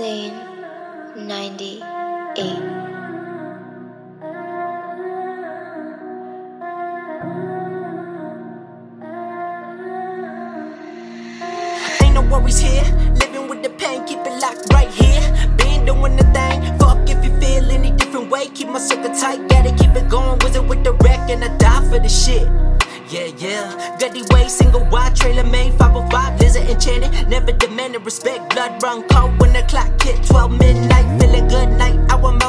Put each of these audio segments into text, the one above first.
Zane 98. Ain't no worries here. Living with the pain, keep it locked right here. Been doing the thing. Fuck if you feel any different way. Keep my circle tight, gotta keep it going. Wizard with the wreck, and I die for the shit. Yeah, yeah. Gutty way, single wide, trailer made, 505, lizard enchanted. Never demanded respect, blood run cold when the clock hit 12 midnight. Feeling good night, I want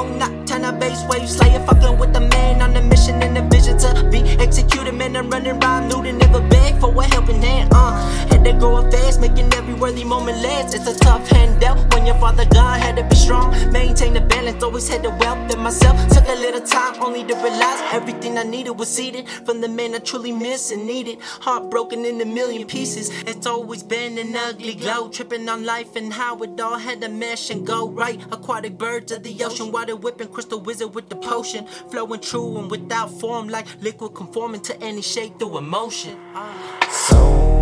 had to grow up fast, making every worthy moment last. It's a tough handout when your father God had to be strong. Maintain the balance, always had the wealth in myself. Took a little time only to realize everything I needed was seated from the man I truly miss and needed. Heartbroken in a million pieces. It's always been an ugly glow. Tripping on life and how it all had to mesh and go right. Aquatic birds of the ocean, water whipping, crystal wizard with the potion. Flowing true and without form, like liquid conforming to any shape through emotion. soldier.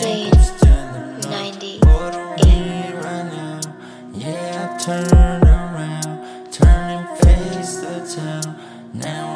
90, turn around, turn and face the town. Now